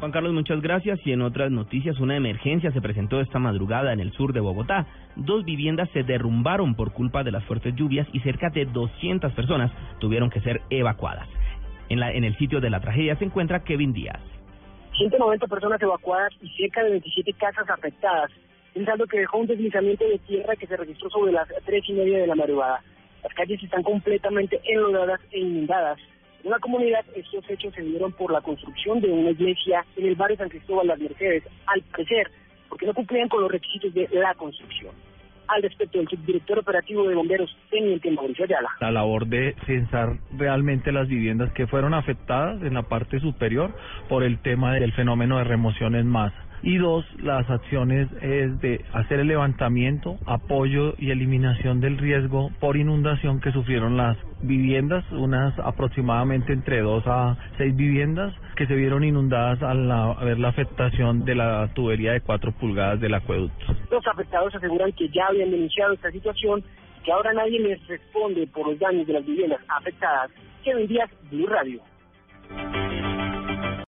Juan Carlos, muchas gracias. Y en otras noticias, una emergencia se presentó esta madrugada en el sur de Bogotá. Dos viviendas se derrumbaron por culpa de las fuertes lluvias y cerca de 200 personas tuvieron que ser evacuadas. En, la, en el sitio de la tragedia se encuentra Kevin Díaz. 190 personas evacuadas y cerca de 27 casas afectadas. Un saldo que dejó un deslizamiento de tierra que se registró sobre las tres y media de la madrugada. Las calles están completamente enlodadas e inundadas. En la comunidad, estos hechos se dieron por la construcción de una iglesia en el barrio San Cristóbal Las Mercedes, al parecer, porque no cumplían con los requisitos de la construcción. Al respecto, el subdirector operativo de bomberos, Teniente Mauricio Ayala. La labor de censar realmente las viviendas que fueron afectadas en la parte superior por el tema del fenómeno de remoción en masa y dos, las acciones es de hacer el levantamiento, apoyo y eliminación del riesgo por inundación que sufrieron las viviendas, unas aproximadamente entre dos a seis viviendas que se vieron inundadas al ver la afectación de la tubería de cuatro pulgadas del acueducto. Los afectados aseguran que ya habían denunciado esta situación que ahora nadie les responde por los daños de las viviendas afectadas. que Díaz, Blue Radio.